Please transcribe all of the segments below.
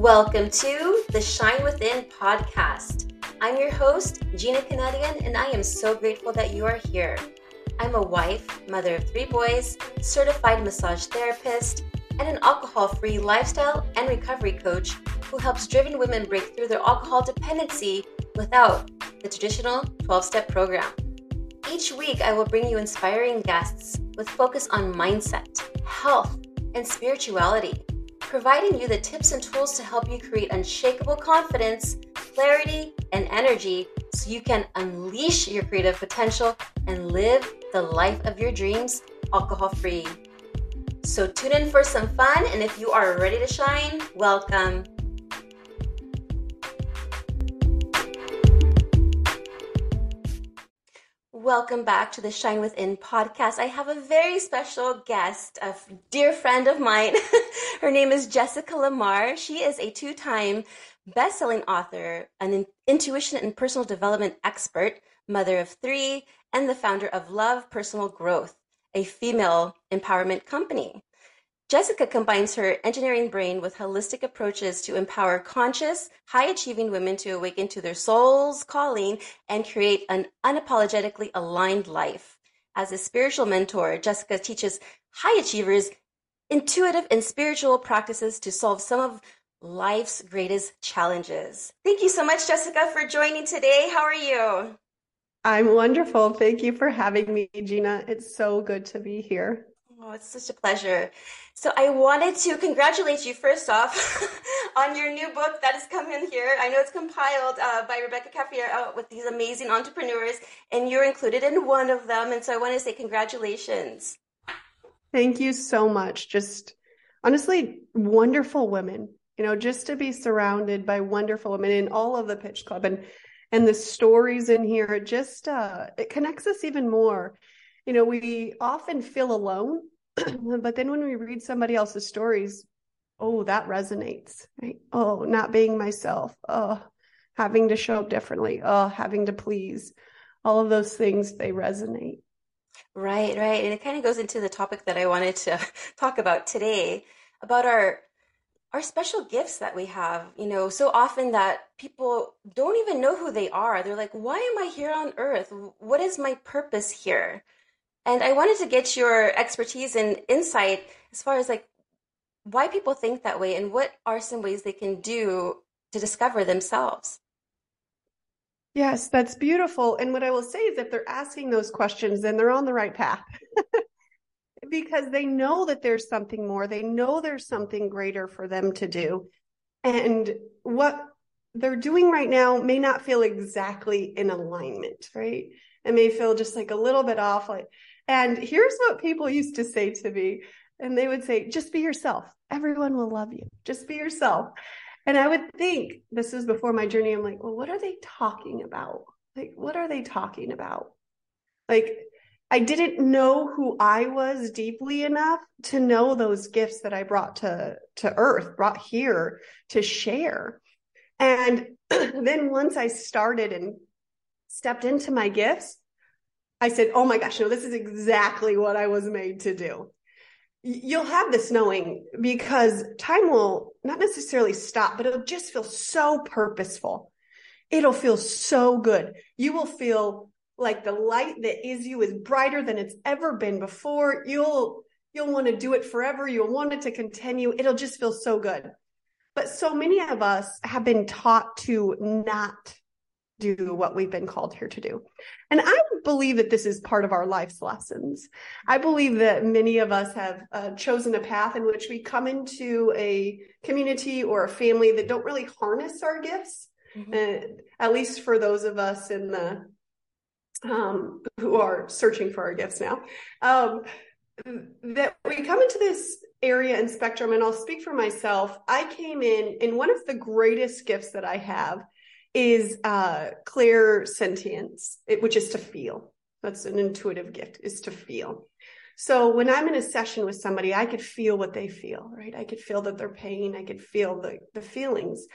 Welcome to the Shine Within podcast. I'm your host, Gina Kunadian, and I am so grateful that you are here. I'm a wife, mother of three boys, certified massage therapist, and an alcohol free lifestyle and recovery coach who helps driven women break through their alcohol dependency without the traditional 12 step program. Each week, I will bring you inspiring guests with focus on mindset, health, and spirituality providing you the tips and tools to help you create unshakable confidence, clarity, and energy so you can unleash your creative potential and live the life of your dreams alcohol free. So tune in for some fun, and if you are ready to shine, welcome. Welcome back to the Shine Within podcast. I have a very special guest, a dear friend of mine. Her name is Jessica LaMarre. She is a two time best selling author, an intuition and personal development expert, mother of three, and the founder of Love Personal Growth, a female empowerment company. Jessica combines her engineering brain with holistic approaches to empower conscious, high achieving women to awaken to their soul's calling and create an unapologetically aligned life. As a spiritual mentor, Jessica teaches high achievers intuitive and spiritual practices to solve some of life's greatest challenges. Thank you so much, Jessica, for joining today. How are you? I'm wonderful. Thank you for having me, Gina. It's so good to be here. Oh, it's such a pleasure. So I wanted to congratulate you first off on your new book that is coming here. I know it's compiled uh, by Rebecca Cafiero with these amazing entrepreneurs, and you're included in one of them. And so I want to say congratulations. Thank you so much. Just honestly, wonderful women. You know, just to be surrounded by wonderful women in all of the Pitch Club and and the stories in here, it just uh, it connects us even more. You know, we often feel alone but then when we read somebody else's stories, oh, that resonates, right? Oh, not being myself. Oh, having to show up differently. Oh, having to please. All of those things, they resonate. Right, right. And it kind of goes into the topic that I wanted to talk about today about our our special gifts that we have, you know, so often that people don't even know who they are. They're like, why am I here on earth? What is my purpose here? And I wanted to get your expertise and insight as far as like why people think that way and what are some ways they can do to discover themselves. Yes, that's beautiful. And what I will say is if they're asking those questions, then they're on the right path. because they know that there's something more. They know there's something greater for them to do. And what they're doing right now may not feel exactly in alignment, right? It may feel just like a little bit off. Like, and here's what people used to say to me. And they would say, just be yourself. Everyone will love you. Just be yourself. And I would think this is before my journey. I'm like, well, what are they talking about? Like, what are they talking about? Like, I didn't know who I was deeply enough to know those gifts that I brought to, to earth, brought here to share. And then once I started and stepped into my gifts, I said, Oh my gosh, no, this is exactly what I was made to do. You'll have this knowing because time will not necessarily stop, but it'll just feel so purposeful. It'll feel so good. You will feel like the light that is you is brighter than it's ever been before. You'll, you'll want to do it forever. You'll want it to continue. It'll just feel so good. But so many of us have been taught to not do what we've been called here to do. And I believe that this is part of our life's lessons. I believe that many of us have uh, chosen a path in which we come into a community or a family that don't really harness our gifts. Mm-hmm. Uh, at least for those of us in the um, who are searching for our gifts now, um, that we come into this area and spectrum. And I'll speak for myself. I came in, and one of the greatest gifts that I have is uh, clairsentience, which is to feel. That's an intuitive gift, is to feel. So when I'm in a session with somebody, I could feel what they feel, right? I could feel that they're pain. I could feel the, the feelings.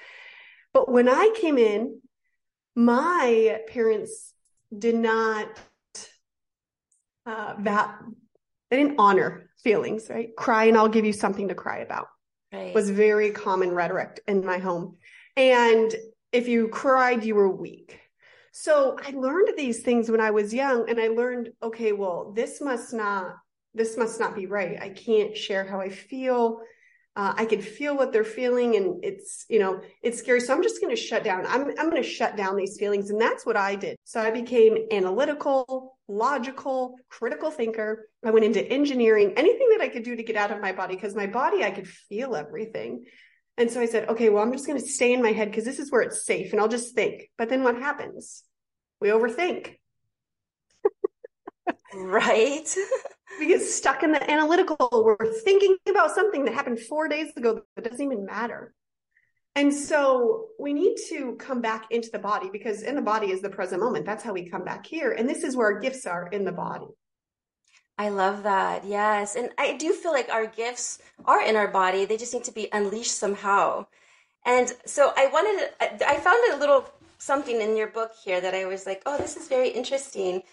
But when I came in, my parents did not uh, that they didn't honor feelings, right? Cry and I'll give you something to cry about. right. was very common rhetoric in my home. And if you cried, you were weak. So I learned these things when I was young and I learned, okay, well, this must not, this must not be right. I can't share how I feel. Uh, I can feel what they're feeling and it's, you know, it's scary. So I'm just going to shut down. I'm, I'm going to shut down these feelings. And that's what I did. So I became analytical, logical, critical thinker. I went into engineering, anything that I could do to get out of my body because my body, I could feel everything. And so I said, okay, well, I'm just going to stay in my head because this is where it's safe and I'll just think. But then what happens? We overthink. right. we get stuck in the analytical. We're thinking about something that happened four days ago that doesn't even matter. And so we need to come back into the body because in the body is the present moment. That's how we come back here. And this is where our gifts are in the body. I love that. Yes. And I do feel like our gifts are in our body. They just need to be unleashed somehow. And so I wanted, I found a little something in your book here that I was like, oh, this is very interesting.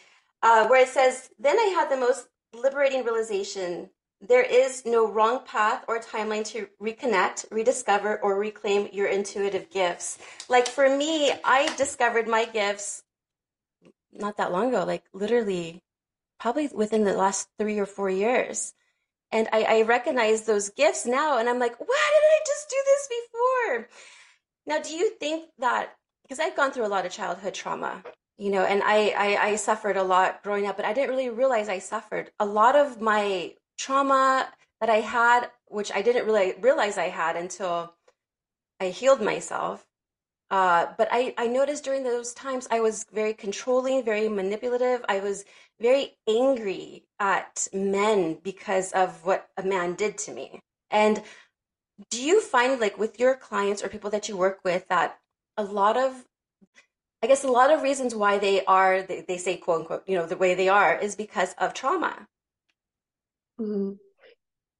Uh, where it says, then I had the most liberating realization there is no wrong path or timeline to reconnect, rediscover, or reclaim your intuitive gifts. Like for me, I discovered my gifts not that long ago, like literally probably within the last three or four years. And I, I recognize those gifts now, and I'm like, why did I just do this before? Now, do you think that because I've gone through a lot of childhood trauma, you know, and I, I, I suffered a lot growing up, but I didn't really realize I suffered. A lot of my trauma that I had, which I didn't really realize I had until I healed myself. Uh, but I, I noticed during those times I was very controlling, very manipulative. I was very angry at men because of what a man did to me. And do you find, like, with your clients or people that you work with, that a lot of I guess a lot of reasons why they are, they, they say, quote unquote, you know, the way they are is because of trauma. Mm-hmm.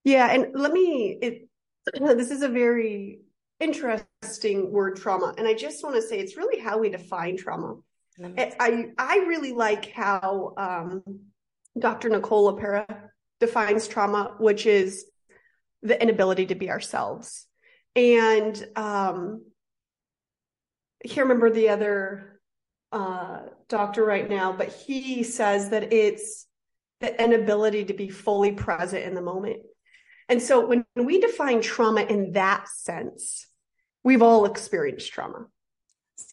Yeah. And let me, it, this is a very interesting word trauma. And I just want to say it's really how we define trauma. I, I really like how um, Dr. Nicole LePera defines trauma, which is the inability to be ourselves. And um, I can't remember the other uh, doctor right now, but he says that it's the inability to be fully present in the moment. And so when we define trauma in that sense, we've all experienced trauma,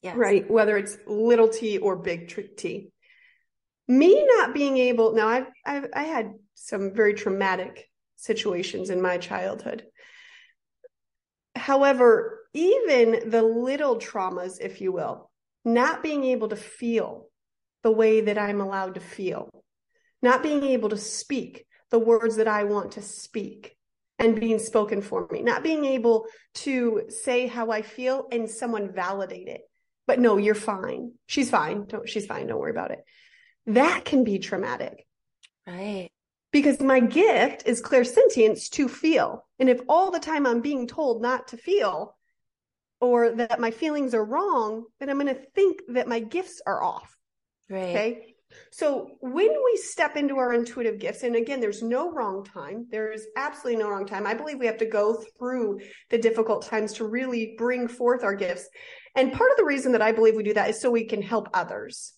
yes. right? Whether it's little t or big t. Me not being able, now I've, I've, I had some very traumatic situations in my childhood. However, even the little traumas, if you will, not being able to feel the way that I'm allowed to feel, not being able to speak the words that I want to speak and being spoken for me, not being able to say how I feel and someone validate it. But no, you're fine. She's fine. Don't, she's fine. Don't worry about it. That can be traumatic. Right. Because my gift is clairsentience to feel. And if all the time I'm being told not to feel, or that my feelings are wrong, then I'm going to think that my gifts are off. Right. Okay. So when we step into our intuitive gifts, and again, there's no wrong time. There is absolutely no wrong time. I believe we have to go through the difficult times to really bring forth our gifts. And part of the reason that I believe we do that is so we can help others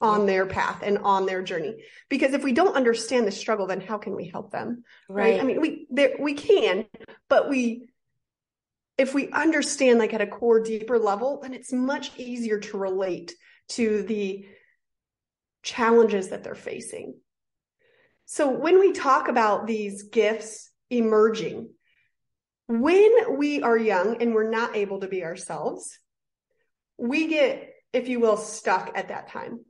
on their path and on their journey. Because if we don't understand the struggle, then how can we help them? Right. right? I mean, we there, we can, but we if we understand like at a core deeper level, then it's much easier to relate to the challenges that they're facing. So when we talk about these gifts emerging, when we are young and we're not able to be ourselves, we get, if you will, stuck at that time.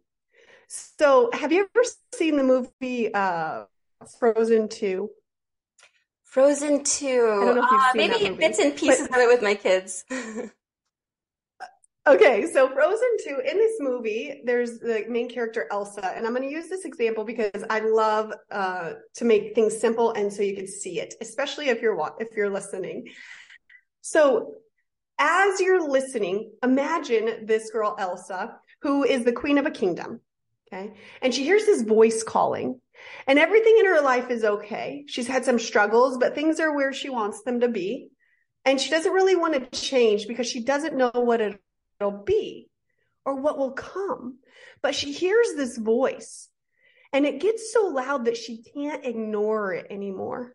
So have you ever seen the movie uh, Frozen 2? Frozen 2. Uh, maybe bits and pieces but, of it with my kids. okay, so Frozen 2, in this movie, there's the main character Elsa. And I'm going to use this example because I love uh, to make things simple and so you can see it, especially if you're if you're listening. So as you're listening, imagine this girl Elsa, who is the queen of a kingdom. Okay. And she hears this voice calling and everything in her life is okay. She's had some struggles, but things are where she wants them to be. And she doesn't really want to change because she doesn't know what it'll be or what will come. But she hears this voice and it gets so loud that she can't ignore it anymore.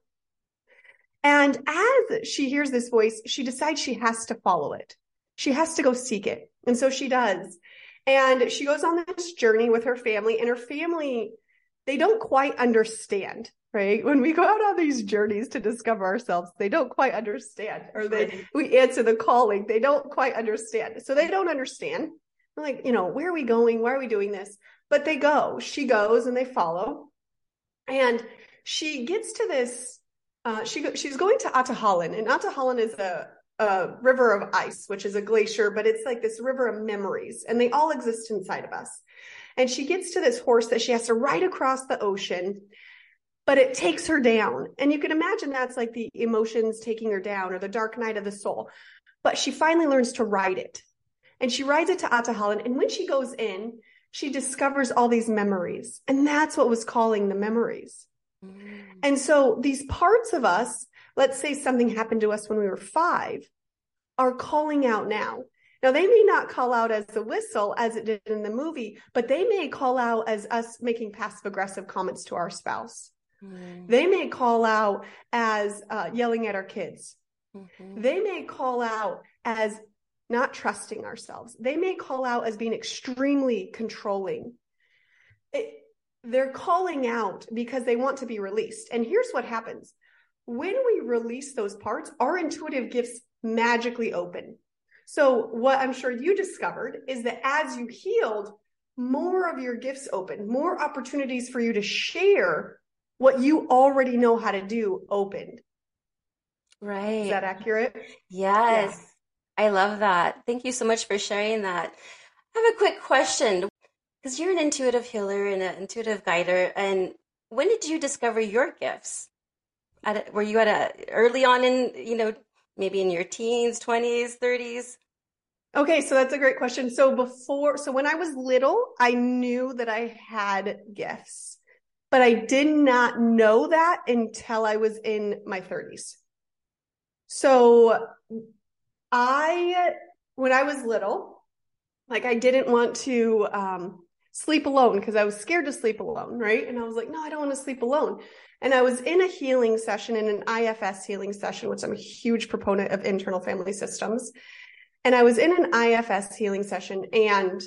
And as she hears this voice, she decides she has to follow it. She has to go seek it. And so she does. And she goes on this journey with her family, and her family, they don't quite understand, right? When we go out on these journeys to discover ourselves, they don't quite understand, or they, we answer the calling, they don't quite understand. So they don't understand. They're like, you know, where are we going? Why are we doing this? But they go, she goes and they follow. And she gets to this, uh, she, she's going to Ahtohallan, and Ahtohallan is a, a river of ice, which is a glacier, but it's like this river of memories, and they all exist inside of us. And she gets to this horse that she has to ride across the ocean, but it takes her down. And you can imagine that's like the emotions taking her down or the dark night of the soul. But she finally learns to ride it. And she rides it to Ahtohallan. And when she goes in, she discovers all these memories. And that's what was calling the memories. Mm. And so these parts of us let's say something happened to us when we were five, are calling out now. Now, they may not call out as the whistle as it did in the movie, but they may call out as us making passive aggressive comments to our spouse. Mm-hmm. They may call out as uh, yelling at our kids. Mm-hmm. They may call out as not trusting ourselves. They may call out as being extremely controlling. It, they're calling out because they want to be released. And here's what happens when we release those parts, our intuitive gifts magically open. So, what I'm sure you discovered is that as you healed, more of your gifts open, more opportunities for you to share what you already know how to do opened. Right. Is that accurate? Yes. Yeah. I love that. Thank you so much for sharing that. I have a quick question because you're an intuitive healer and an intuitive guider. And when did you discover your gifts? a, were you at a early on in you know maybe in your teens 20s 30s okay so that's a great question so before so when i was little i knew that i had gifts but i did not know that until i was in my 30s so i when i was little like i didn't want to um sleep alone because i was scared to sleep alone right and i was like no i don't want to sleep alone and I was in a healing session, in an IFS healing session, which I'm a huge proponent of internal family systems. And I was in an IFS healing session and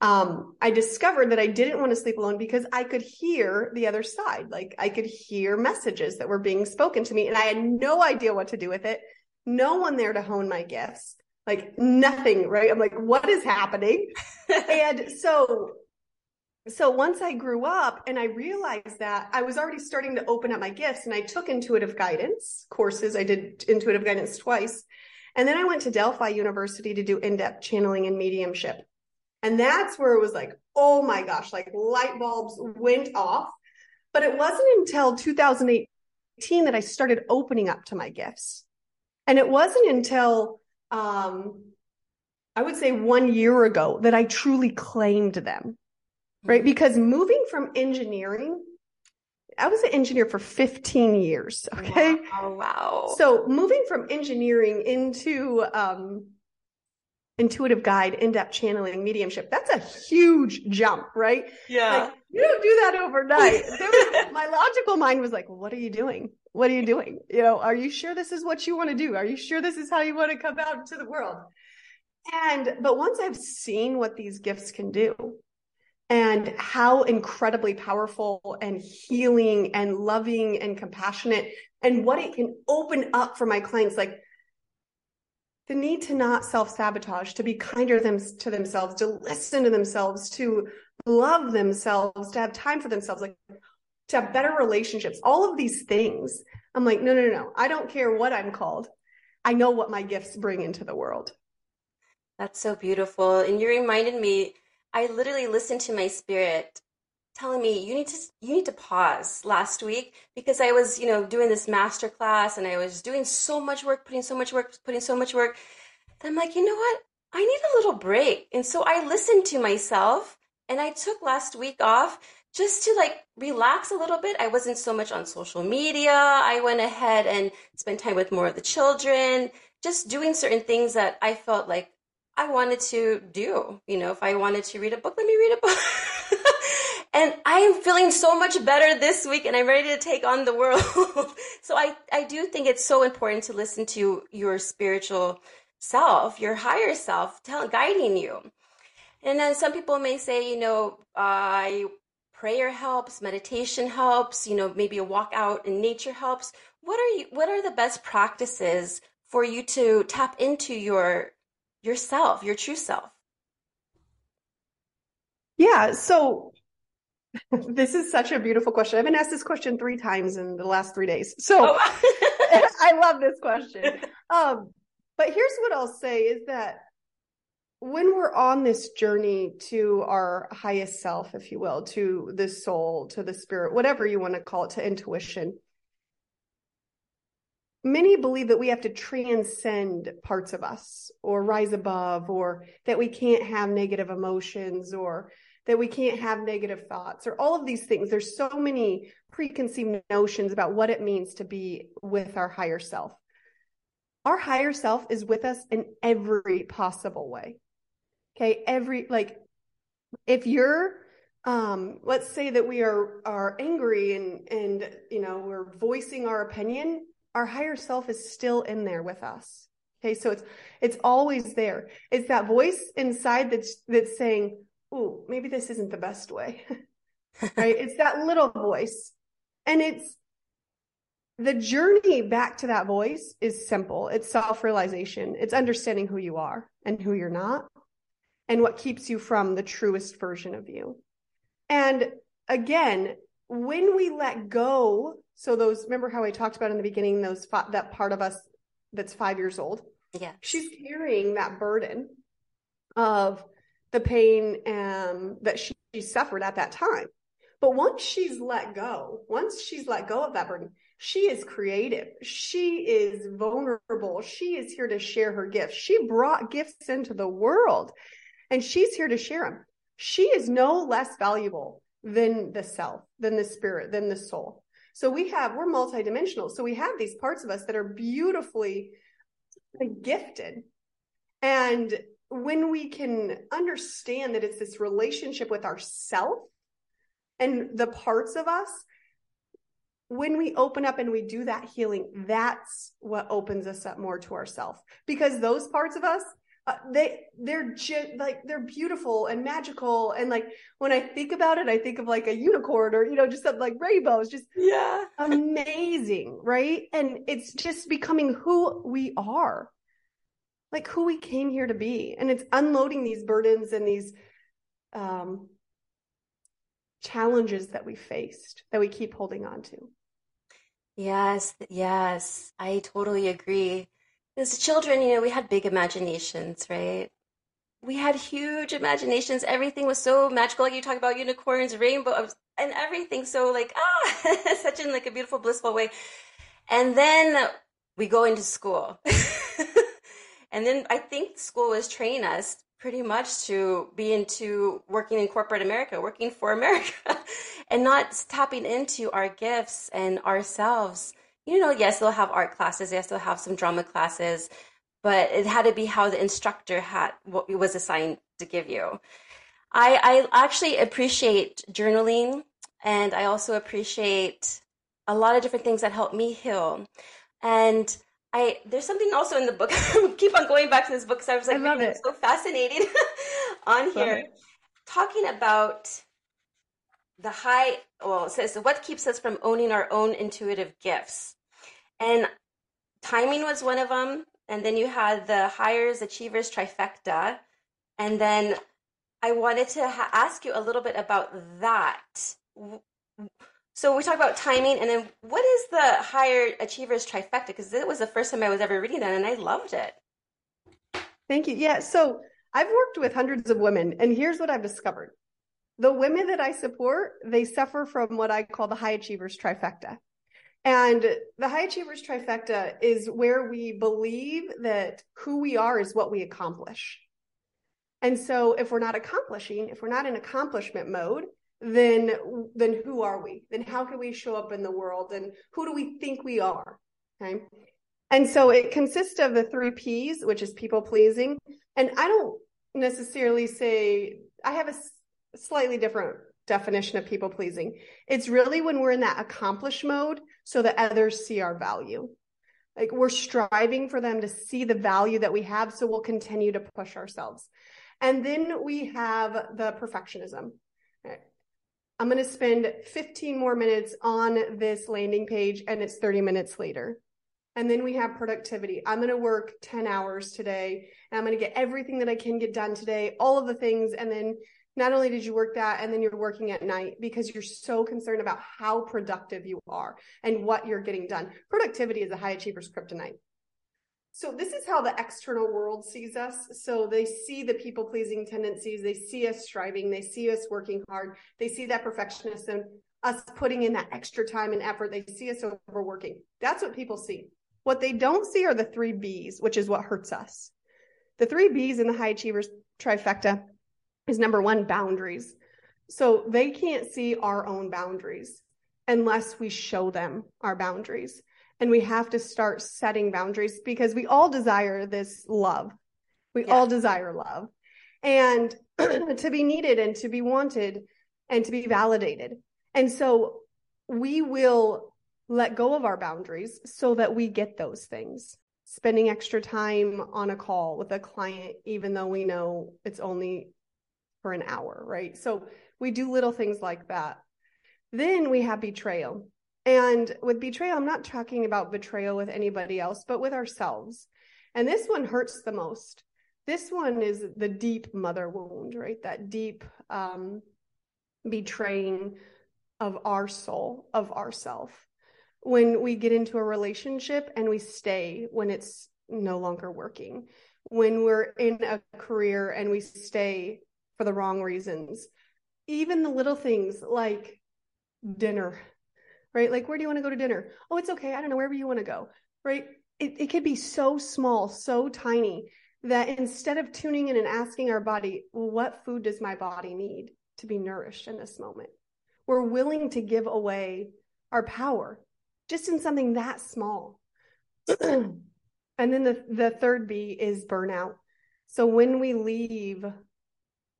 um, I discovered that I didn't want to sleep alone because I could hear the other side. Like I could hear messages that were being spoken to me and I had no idea what to do with it. No one there to hone my gifts, like nothing, right? I'm like, what is happening? and so so once I grew up and I realized that I was already starting to open up my gifts and I took intuitive guidance courses. I did intuitive guidance twice. And then I went to Delphi University to do in-depth channeling and mediumship. And that's where it was like, oh my gosh, like light bulbs went off. But it wasn't until 2018 that I started opening up to my gifts. And it wasn't until um, I would say one year ago that I truly claimed them right? Because moving from engineering, I was an engineer for 15 years. Okay. Oh, wow. So moving from engineering into, um, intuitive guide, in-depth channeling, mediumship, that's a huge jump, right? Yeah. Like, you don't do that overnight. was, my logical mind was like, what are you doing? What are you doing? You know, are you sure this is what you want to do? Are you sure this is how you want to come out into the world? And, but once I've seen what these gifts can do, and how incredibly powerful and healing and loving and compassionate and what it can open up for my clients. Like the need to not self-sabotage to be kinder them, to themselves to listen to themselves to love themselves to have time for themselves like to have better relationships all of these things. I'm like no no no no. I don't care what i'm called. I know what my gifts bring into the world. That's so beautiful. And you reminded me I literally listened to my spirit telling me you need to you need to pause last week because I was, you know, doing this master class and I was doing so much work, putting so much work, putting so much work. I'm like, you know what? I need a little break. And so I listened to myself and I took last week off just to like relax a little bit. I wasn't so much on social media. I went ahead and spent time with more of the children, just doing certain things that I felt like I wanted to do. You know, if I wanted to read a book, let me read a book. and I am feeling so much better this week and I'm ready to take on the world. so I, I do think it's so important to listen to your spiritual self, your higher self, tell, guiding you. And then some people may say, you know, I prayer helps, meditation helps, you know, maybe a walk out in nature helps. What are you what are the best practices for you to tap into your yourself, your true self? Yeah, so this is such a beautiful question. I've been asked this question three times in the last three days. So oh. I love this question. Um, but here's what I'll say is that when we're on this journey to our highest self, if you will, to the soul, to the spirit, whatever you want to call it, to intuition, many believe that we have to transcend parts of us or rise above, or that we can't have negative emotions or that we can't have negative thoughts or all of these things. There's so many preconceived notions about what it means to be with our higher self. Our higher self is with us in every possible way. Okay. Every, like, if you're, um, let's say that we are, are angry and, and, you know, we're voicing our opinion, our higher self is still in there with us. Okay. So it's, it's always there. It's that voice inside that's, that's saying, Oh, maybe this isn't the best way. right. It's that little voice. And it's, the journey back to that voice is simple. It's self realization. It's understanding who you are and who you're not and what keeps you from the truest version of you. And again, when we let go, so those, remember how I talked about in the beginning, those, that part of us that's five years old? Yeah. She's carrying that burden of the pain um, that she, she suffered at that time. But once she's let go, once she's let go of that burden, she is creative. She is vulnerable. She is here to share her gifts. She brought gifts into the world and she's here to share them. She is no less valuable than the self, than the spirit, than the soul. So we have, we're multidimensional. So we have these parts of us that are beautifully gifted. And when we can understand that it's this relationship with ourself and the parts of us, when we open up and we do that healing, that's what opens us up more to ourself. Because those parts of us, uh, they they're just like they're beautiful and magical. And like when i think about it i think of like a unicorn or you know just something like rainbows just yeah. amazing right? And it's just becoming who we are. Like who we came here to be. And it's unloading these burdens and these um challenges that we faced that we keep holding on to. Yes yes. I totally agree as children, you know, we had big imaginations, right? We had huge imaginations. Everything was so magical. Like you talk about unicorns, rainbows, and everything. So like, ah, such in like a beautiful, blissful way. And then we go into school. and then I think school was training us pretty much to be into working in corporate America, working for America, and not tapping into our gifts and ourselves you know, yes, they'll have art classes, yes, they'll have some drama classes, but it had to be how the instructor had what was assigned to give you. I, I actually appreciate journaling and I also appreciate a lot of different things that help me heal. And I there's something also in the book. keep on going back to this book because I was like, I love it. so fascinating on here, talking about the high. Well, it says what keeps us from owning our own intuitive gifts. And timing was one of them. And then you had the hires achievers trifecta. And then I wanted to ha- ask you a little bit about that. So we talk about timing, and then what is the higher achievers trifecta? Because it was the first time I was ever reading that, and I loved it. Thank you. Yeah. So I've worked with hundreds of women, and here's what I've discovered: the women that I support, they suffer from what I call the high achievers trifecta. And the high achievers trifecta is where we believe that who we are is what we accomplish. And so if we're not accomplishing, if we're not in accomplishment mode, then then who are we? Then how can we show up in the world? And who do we think we are? Okay. And so it consists of the three P's, which is people pleasing. And I don't necessarily say I have a slightly different definition of people pleasing. It's really when we're in that accomplish mode so that others see our value. Like we're striving for them to see the value that we have. So we'll continue to push ourselves. And then we have the perfectionism. I'm going to spend 15 more minutes on this landing page and it's 30 minutes later. And then we have productivity. I'm going to work 10 hours today and I'm going to get everything that I can get done today, all of the things. And then not only did you work that and then you're working at night because you're so concerned about how productive you are and what you're getting done. Productivity is a high achiever's kryptonite. So this is how the external world sees us. So they see the people pleasing tendencies. They see us striving. They see us working hard. They see that perfectionism, us putting in that extra time and effort. They see us overworking. That's what people see. What they don't see are the three B's, which is what hurts us. The three B's in the high achievers trifecta is number one, boundaries. So they can't see our own boundaries unless we show them our boundaries. And we have to start setting boundaries because we all desire this love. We yeah. all desire love and to be needed and to be wanted and to be validated. And so we will let go of our boundaries so that we get those things. Spending extra time on a call with a client, even though we know it's only for an hour, right? So we do little things like that. Then we have betrayal. And with betrayal, I'm not talking about betrayal with anybody else, but with ourselves. And this one hurts the most. This one is the deep mother wound, right? That deep um, betraying of our soul, of ourself. When we get into a relationship and we stay when it's no longer working, when we're in a career and we stay for the wrong reasons. Even the little things like dinner, right? Like, where do you want to go to dinner? Oh, it's okay. I don't know, wherever you want to go, right? It, it could be so small, so tiny that instead of tuning in and asking our body, what food does my body need to be nourished in this moment? We're willing to give away our power just in something that small. and then the, the third B is burnout. So when we leave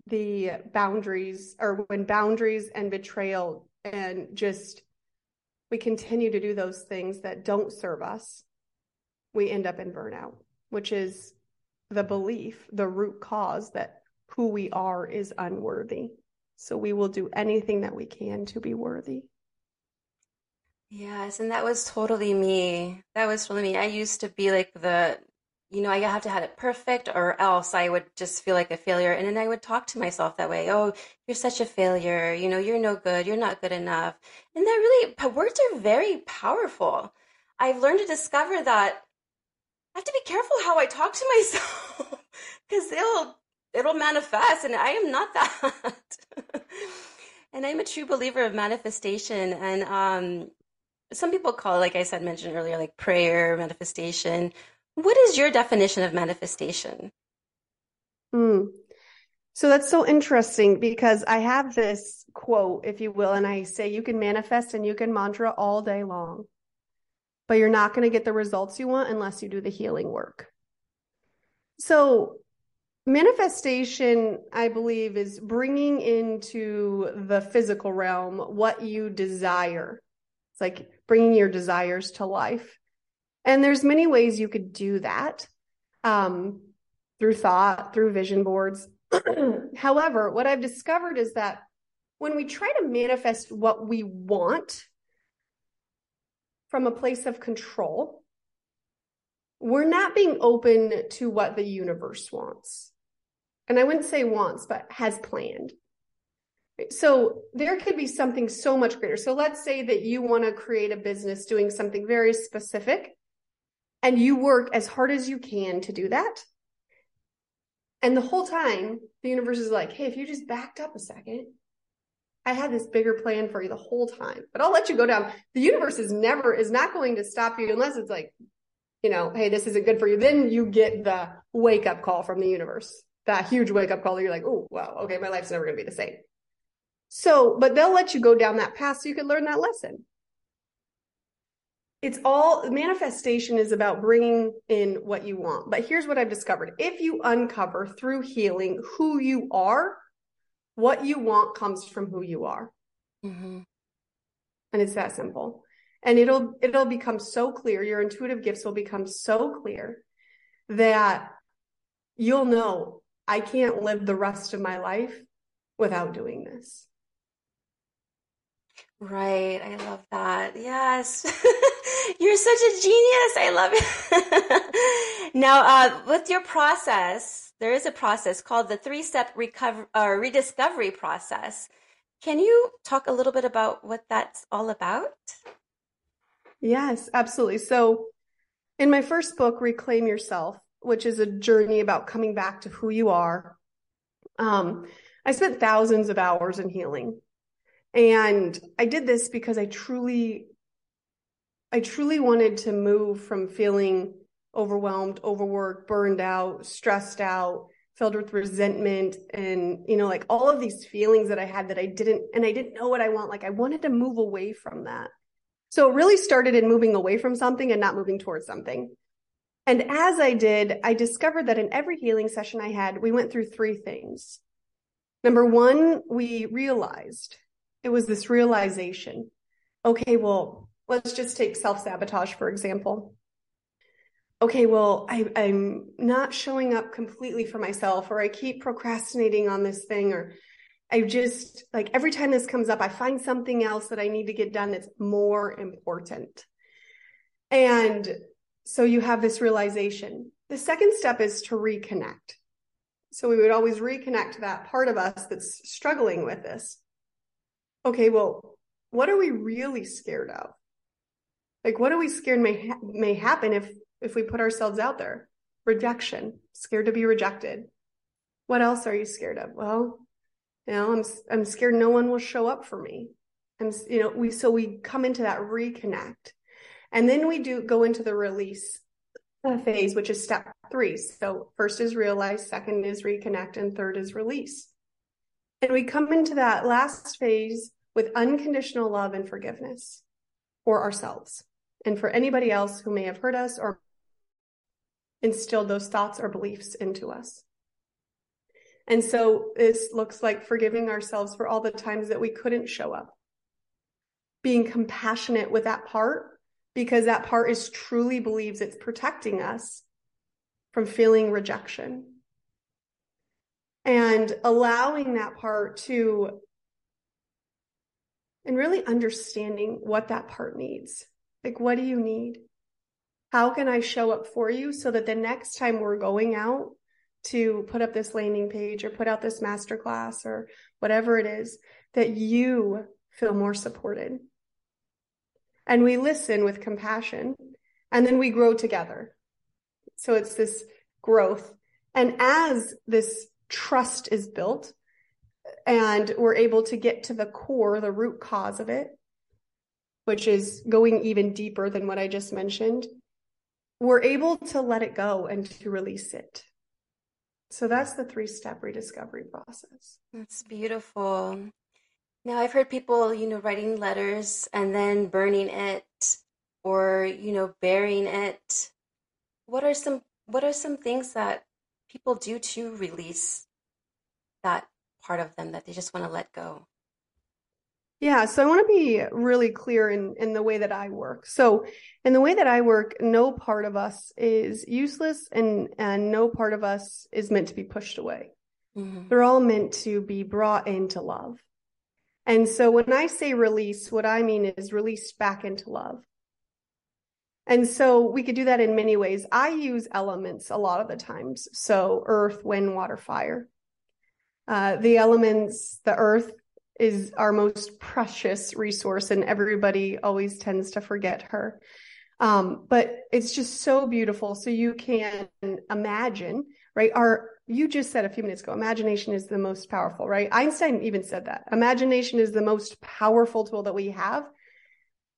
the boundaries or when boundaries and betrayal and just we continue to do those things that don't serve us, we end up in burnout, which is the belief, the root cause that who we are is unworthy. So we will do anything that we can to be worthy. Yes, and that was totally me. That was totally me. I used to be like the you know, I have to have it perfect or else I would just feel like a failure. And then I would talk to myself that way. Oh, you're such a failure. You know, you're no good. You're not good enough. And that really, words are very powerful. I've learned to discover that I have to be careful how I talk to myself because it'll, it'll manifest and I am not that. and I'm a true believer of manifestation. And, um, some people call it, like I said, mentioned earlier, like prayer, manifestation what is your definition of manifestation? Mm. So that's so interesting because I have this quote, if you will, and I say you can manifest and you can mantra all day long, but you're not going to get the results you want unless you do the healing work. So manifestation, I believe, is bringing into the physical realm what you desire. It's like bringing your desires to life. And there's many ways you could do that um, through thought, through vision boards. However, what I've discovered is that when we try to manifest what we want from a place of control, we're not being open to what the universe wants. And I wouldn't say wants, but has planned. So there could be something so much greater. So let's say that you want to create a business doing something very specific and you work as hard as you can to do that. And the whole time, the universe is like, hey, if you just backed up a second, I had this bigger plan for you the whole time, but I'll let you go down. The universe is never, is not going to stop you unless it's like, you know, hey, this isn't good for you. Then you get the wake up call from the universe, that huge wake up call. You're like, oh, wow, okay, my life's never going to be the same. So, but they'll let you go down that path so you can learn that lesson. It's all manifestation is about bringing in what you want. But here's what I've discovered if you uncover through healing who you are, what you want comes from who you are. Mm-hmm. And it's that simple. And it'll it'll become so clear. Your intuitive gifts will become so clear that you'll know I can't live the rest of my life without doing this. Right. I love that. Yes. You're such a genius. I love it. now, uh, with your process, there is a process called the three step recover or rediscovery process. Can you talk a little bit about what that's all about? Yes, absolutely. So, in my first book, Reclaim Yourself, which is a journey about coming back to who you are, um, I spent thousands of hours in healing. And I did this because I truly, I truly wanted to move from feeling overwhelmed, overworked, burned out, stressed out, filled with resentment and, you know, like all of these feelings that I had that I didn't, and I didn't know what I want. Like I wanted to move away from that. So it really started in moving away from something and not moving towards something. And as I did, I discovered that in every healing session I had, we went through three things. Number one, we realized it was this realization. Okay, well, let's just take self sabotage, for example okay, well, I, I'm not showing up completely for myself, or I keep procrastinating on this thing, or I just like every time this comes up, I find something else that I need to get done that's more important. And so you have this realization. The second step is to reconnect. So we would always reconnect to that part of us that's struggling with this. Okay, well, what are we really scared of? Like, what are we scared may ha- may happen if if we put ourselves out there. Rejection, scared to be rejected. What else are you scared of? Well, you know, I'm I'm scared no one will show up for me. And you know, we so we come into that reconnect. And then we do go into the release phase, which is step three. So first is realize, second is reconnect, and third is release. And we come into that last phase with unconditional love and forgiveness for ourselves and for anybody else who may have hurt us or instilled those thoughts or beliefs into us. And so this looks like forgiving ourselves for all the times that we couldn't show up. Being compassionate with that part because that part is truly believes it's protecting us from feeling rejection. And allowing that part to and really understanding what that part needs. Like, what do you need? how can I show up for you so that the next time we're going out to put up this landing page or put out this masterclass or whatever it is, that you feel more supported. And we listen with compassion and then we grow together. So it's this growth. And as this trust is built and we're able to get to the core, the root cause of it, which is going even deeper than what I just mentioned, we're able to let it go and to release it. So that's the three step rediscovery process. That's beautiful. Now, I've heard people, you know, writing letters and then burning it or, you know, burying it. What are some what are some things that people do to release that part of them that they just want to let go? Yeah, so I want to be really clear in in the way that I work. So, in the way that I work, no part of us is useless and and no part of us is meant to be pushed away. Mm-hmm. They're all meant to be brought into love. And so when I say release, what I mean is released back into love. And so we could do that in many ways. I use elements a lot of the times. So earth, wind, water, fire. Uh, the elements, the earth is our most precious resource, and everybody always tends to forget her. Um, but it's just so beautiful. So you can imagine, right? Our you just said a few minutes ago, imagination is the most powerful, right? Einstein even said that. Imagination is the most powerful tool that we have.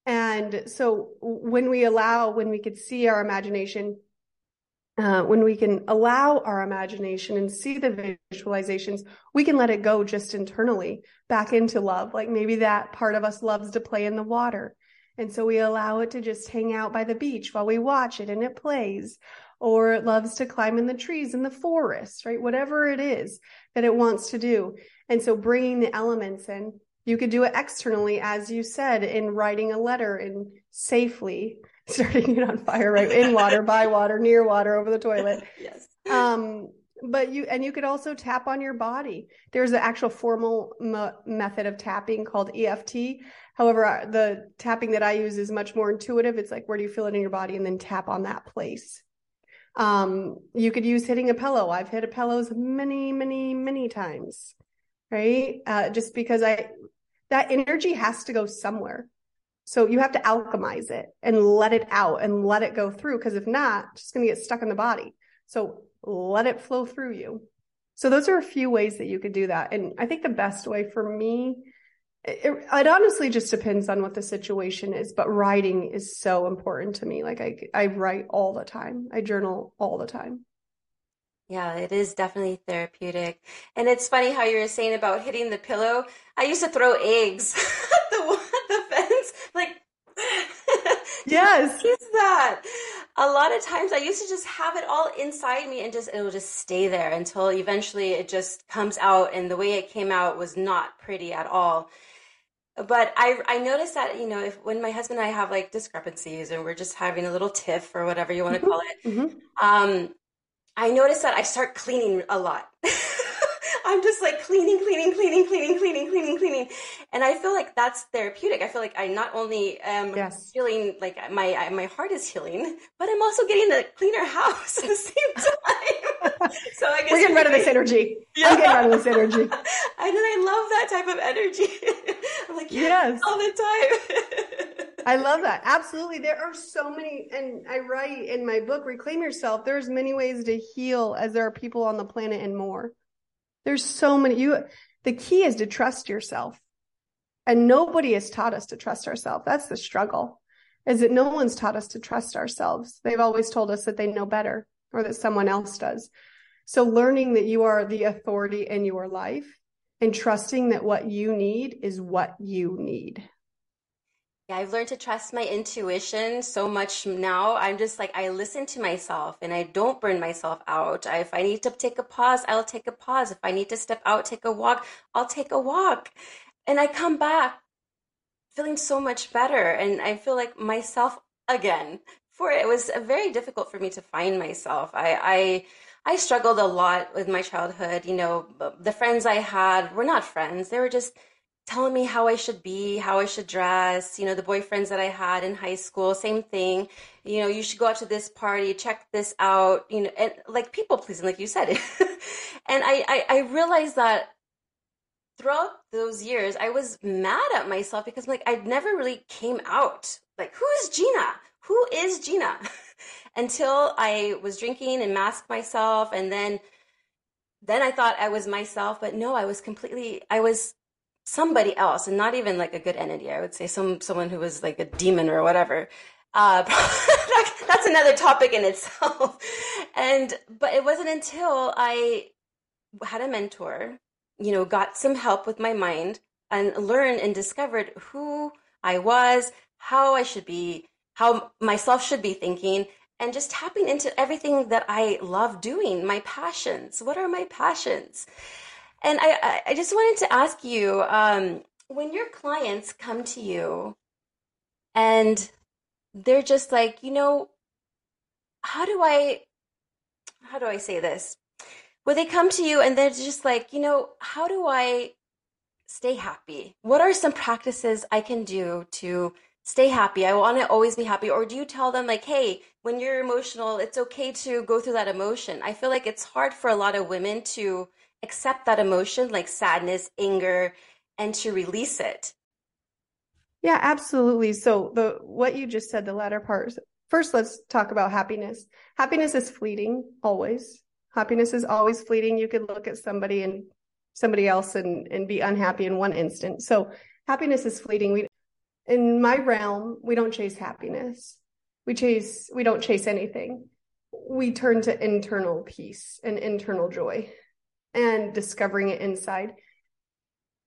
And so when we allow, when we could see our imagination uh, when we can allow our imagination and see the visualizations, we can let it go just internally back into love. Like maybe that part of us loves to play in the water. And so we allow it to just hang out by the beach while we watch it and it plays, or it loves to climb in the trees in the forest, right? Whatever it is that it wants to do. And so bringing the elements in, you could do it externally, as you said, in writing a letter and safely starting it on fire, right? In water, by water, near water, over the toilet. yes. Um, but you and you could also tap on your body. There's an actual formal m- method of tapping called EFT. However, the tapping that I use is much more intuitive. It's like where do you feel it in your body, and then tap on that place. Um, you could use hitting a pillow. I've hit a pillows many, many, many times, right? Uh, just because I that energy has to go somewhere. So you have to alchemize it and let it out and let it go through. Because if not, it's just going to get stuck in the body. So let it flow through you. So those are a few ways that you could do that. And I think the best way for me, it, it, honestly just depends on what the situation is, but writing is so important to me. Like I, I write all the time. I journal all the time. Yeah, it is definitely therapeutic. And it's funny how you were saying about hitting the pillow. I used to throw eggs at the, the fence, like, yes, is that? A lot of times I used to just have it all inside me and just, it will just stay there until eventually it just comes out. And the way it came out was not pretty at all. But I, I noticed that, you know, if when my husband and I have like discrepancies and we're just having a little tiff or whatever you want to mm-hmm. call it, mm-hmm. um, I notice that I start cleaning a lot. I'm just like cleaning, cleaning, cleaning, cleaning, cleaning, cleaning, cleaning. And I feel like that's therapeutic. I feel like I not only am yes. feeling like my my heart is healing, but I'm also getting a cleaner house at the same time. so I guess we're getting rid of this energy. Yeah. I'm getting rid of this energy. and then I love that type of energy. I'm like, yes, yes. all the time. I love that. Absolutely. There are so many, and I write in my book, Reclaim Yourself, there's many ways to heal as there are people on the planet and more. There's so many. You, the key is to trust yourself. And nobody has taught us to trust ourselves. That's the struggle is that no one's taught us to trust ourselves. They've always told us that they know better or that someone else does. So learning that you are the authority in your life and trusting that what you need is what you need. Yeah, I've learned to trust my intuition so much now. I'm just like, I listen to myself and I don't burn myself out. If I need to take a pause, I'll take a pause. If I need to step out, take a walk, I'll take a walk. And I come back feeling so much better. And I feel like myself again. For it was very difficult for me to find myself. I, I, I struggled a lot with my childhood. You know, the friends I had were not friends. They were just telling me how I should be, how I should dress. You know, the boyfriends that I had in high school, same thing. You know, you should go out to this party, check this out. You know, and like people pleasing, like you said. and I, I, I realized that throughout those years, I was mad at myself because like I never really came out. Like, who is Gina? Who is Gina? Until I was drinking and masked myself, and then then I thought I was myself, but no, I was completely I was somebody else and not even like a good entity. I would say some someone who was like a demon or whatever. Uh, that's another topic in itself. And but it wasn't until i had a mentor you know got some help with my mind and learned and discovered who i was how i should be how myself should be thinking and just tapping into everything that i love doing my passions. What are my passions and I, I just wanted to ask you um, when your clients come to you and they're just like, you know, how do I, how do I say this? When they come to you and they're just like, you know, how do I stay happy? What are some practices I can do to stay happy? I want to always be happy. Or do you tell them, like, hey, when you're emotional, it's okay to go through that emotion? I feel like it's hard for a lot of women to accept that emotion like sadness, anger, and to release it. Yeah, absolutely. So the what you just said, the latter part. First, let's talk about happiness. Happiness is fleeting, always. Happiness is always fleeting. You could look at somebody and somebody else and, and be unhappy in one instant. So happiness is fleeting. We in my realm, we don't chase happiness. We chase we don't chase anything we turn to internal peace and internal joy and discovering it inside.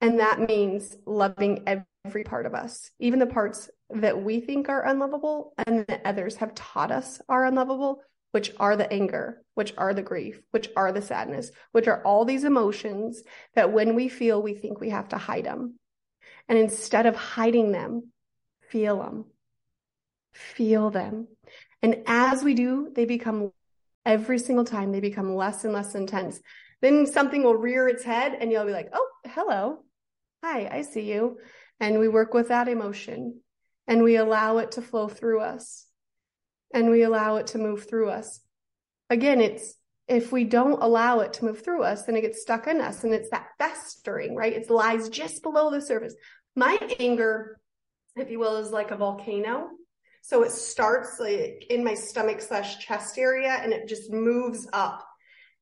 And that means loving every part of us, even the parts that we think are unlovable and that others have taught us are unlovable, which are the anger, which are the grief, which are the sadness, which are all these emotions that when we feel, we think we have to hide them. And instead of hiding them, feel them. Feel them. And as we do, they become every single time they become less and less intense. Then something will rear its head and you'll be like, oh, hello. Hi, I see you. And we work with that emotion and we allow it to flow through us and we allow it to move through us. Again, it's if we don't allow it to move through us, then it gets stuck in us and it's that festering, right? It lies just below the surface. My anger, if you will, is like a volcano. So it starts like in my stomach slash chest area and it just moves up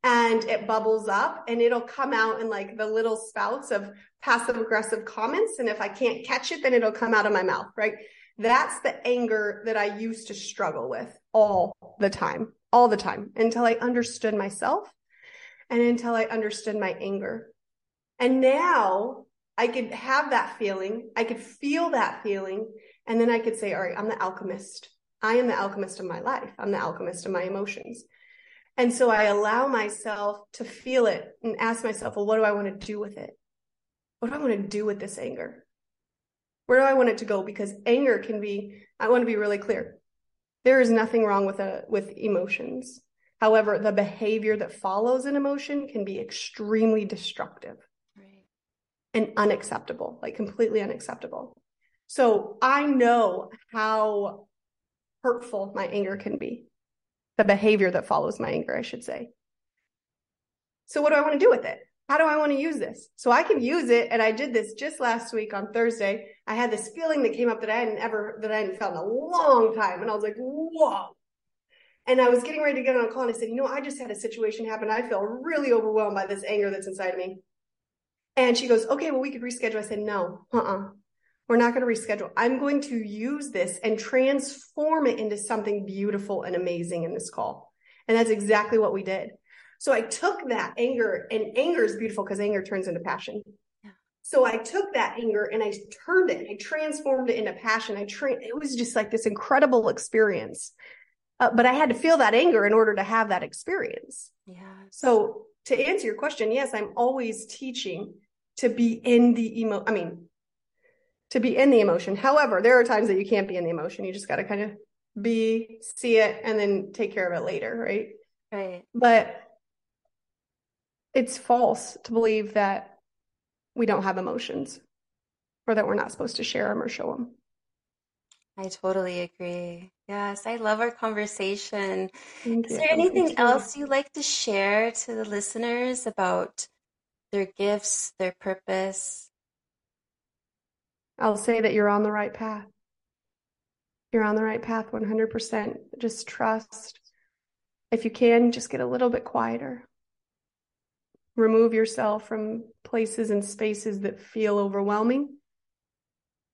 and it bubbles up and it'll come out in like the little spouts of passive aggressive comments. And if I can't catch it, then it'll come out of my mouth, right? That's the anger that I used to struggle with all the time, all the time until I understood myself and until I understood my anger. And now I could have that feeling. I could feel that feeling. And then I could say, all right, I'm the alchemist. I am the alchemist of my life. I'm the alchemist of my emotions. And so I allow myself to feel it and ask myself, well, what do I want to do with it? What do I want to do with this anger? Where do I want it to go? Because anger can be, I want to be really clear. There is nothing wrong with a, with emotions. However, the behavior that follows an emotion can be extremely destructive right. and unacceptable, like completely unacceptable. So I know how hurtful my anger can be the behavior that follows my anger, I should say. So what do I want to do with it? How do I want to use this? So I can use it. And I did this just last week on Thursday. I had this feeling that came up that I hadn't ever, that I hadn't felt in a long time. And I was like, whoa. And I was getting ready to get on a call and I said, you know, I just had a situation happen. I feel really overwhelmed by this anger that's inside of me. And she goes, okay, well, we could reschedule. I said, no, uh-uh. We're not going to reschedule. I'm going to use this and transform it into something beautiful and amazing in this call. And that's exactly what we did. So I took that anger and anger is beautiful because anger turns into passion. Yeah. So I took that anger and I turned it, I transformed it into passion. I trained, it was just like this incredible experience. Uh, but I had to feel that anger in order to have that experience. Yeah. So to answer your question, yes, I'm always teaching to be in the emo. I mean, to be in the emotion. However, there are times that you can't be in the emotion. You just got to kind of be, see it, and then take care of it later, right? Right. But it's false to believe that we don't have emotions or that we're not supposed to share them or show them. I totally agree. Yes, I love our conversation. Thank Is there anything else you'd like to share to the listeners about their gifts, their purpose? I'll say that you're on the right path. You're on the right path 100%. Just trust. If you can, just get a little bit quieter. Remove yourself from places and spaces that feel overwhelming.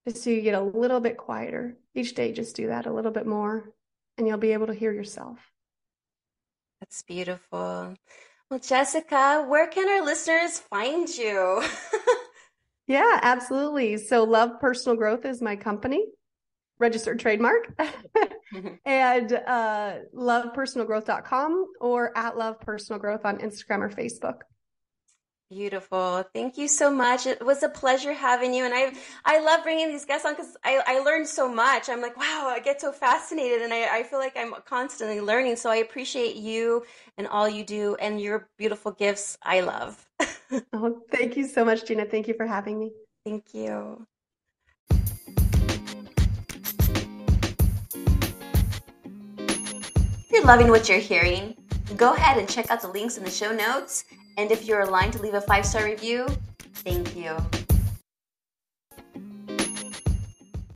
Just so you get a little bit quieter. Each day, just do that a little bit more, and you'll be able to hear yourself. That's beautiful. Well, Jessica, where can our listeners find you? Yeah, absolutely. So Love Personal Growth is my company, registered trademark, and uh, lovepersonalgrowth.com or at Love Personal Growth on Instagram or Facebook. Beautiful. Thank you so much. It was a pleasure having you. And I, I love bringing these guests on because I, I learned so much. I'm like, wow, I get so fascinated and I, I feel like I'm constantly learning. So I appreciate you and all you do and your beautiful gifts. I love. oh, thank you so much, Gina. Thank you for having me. Thank you. If you're loving what you're hearing, go ahead and check out the links in the show notes and if you're aligned to leave a five star review, thank you.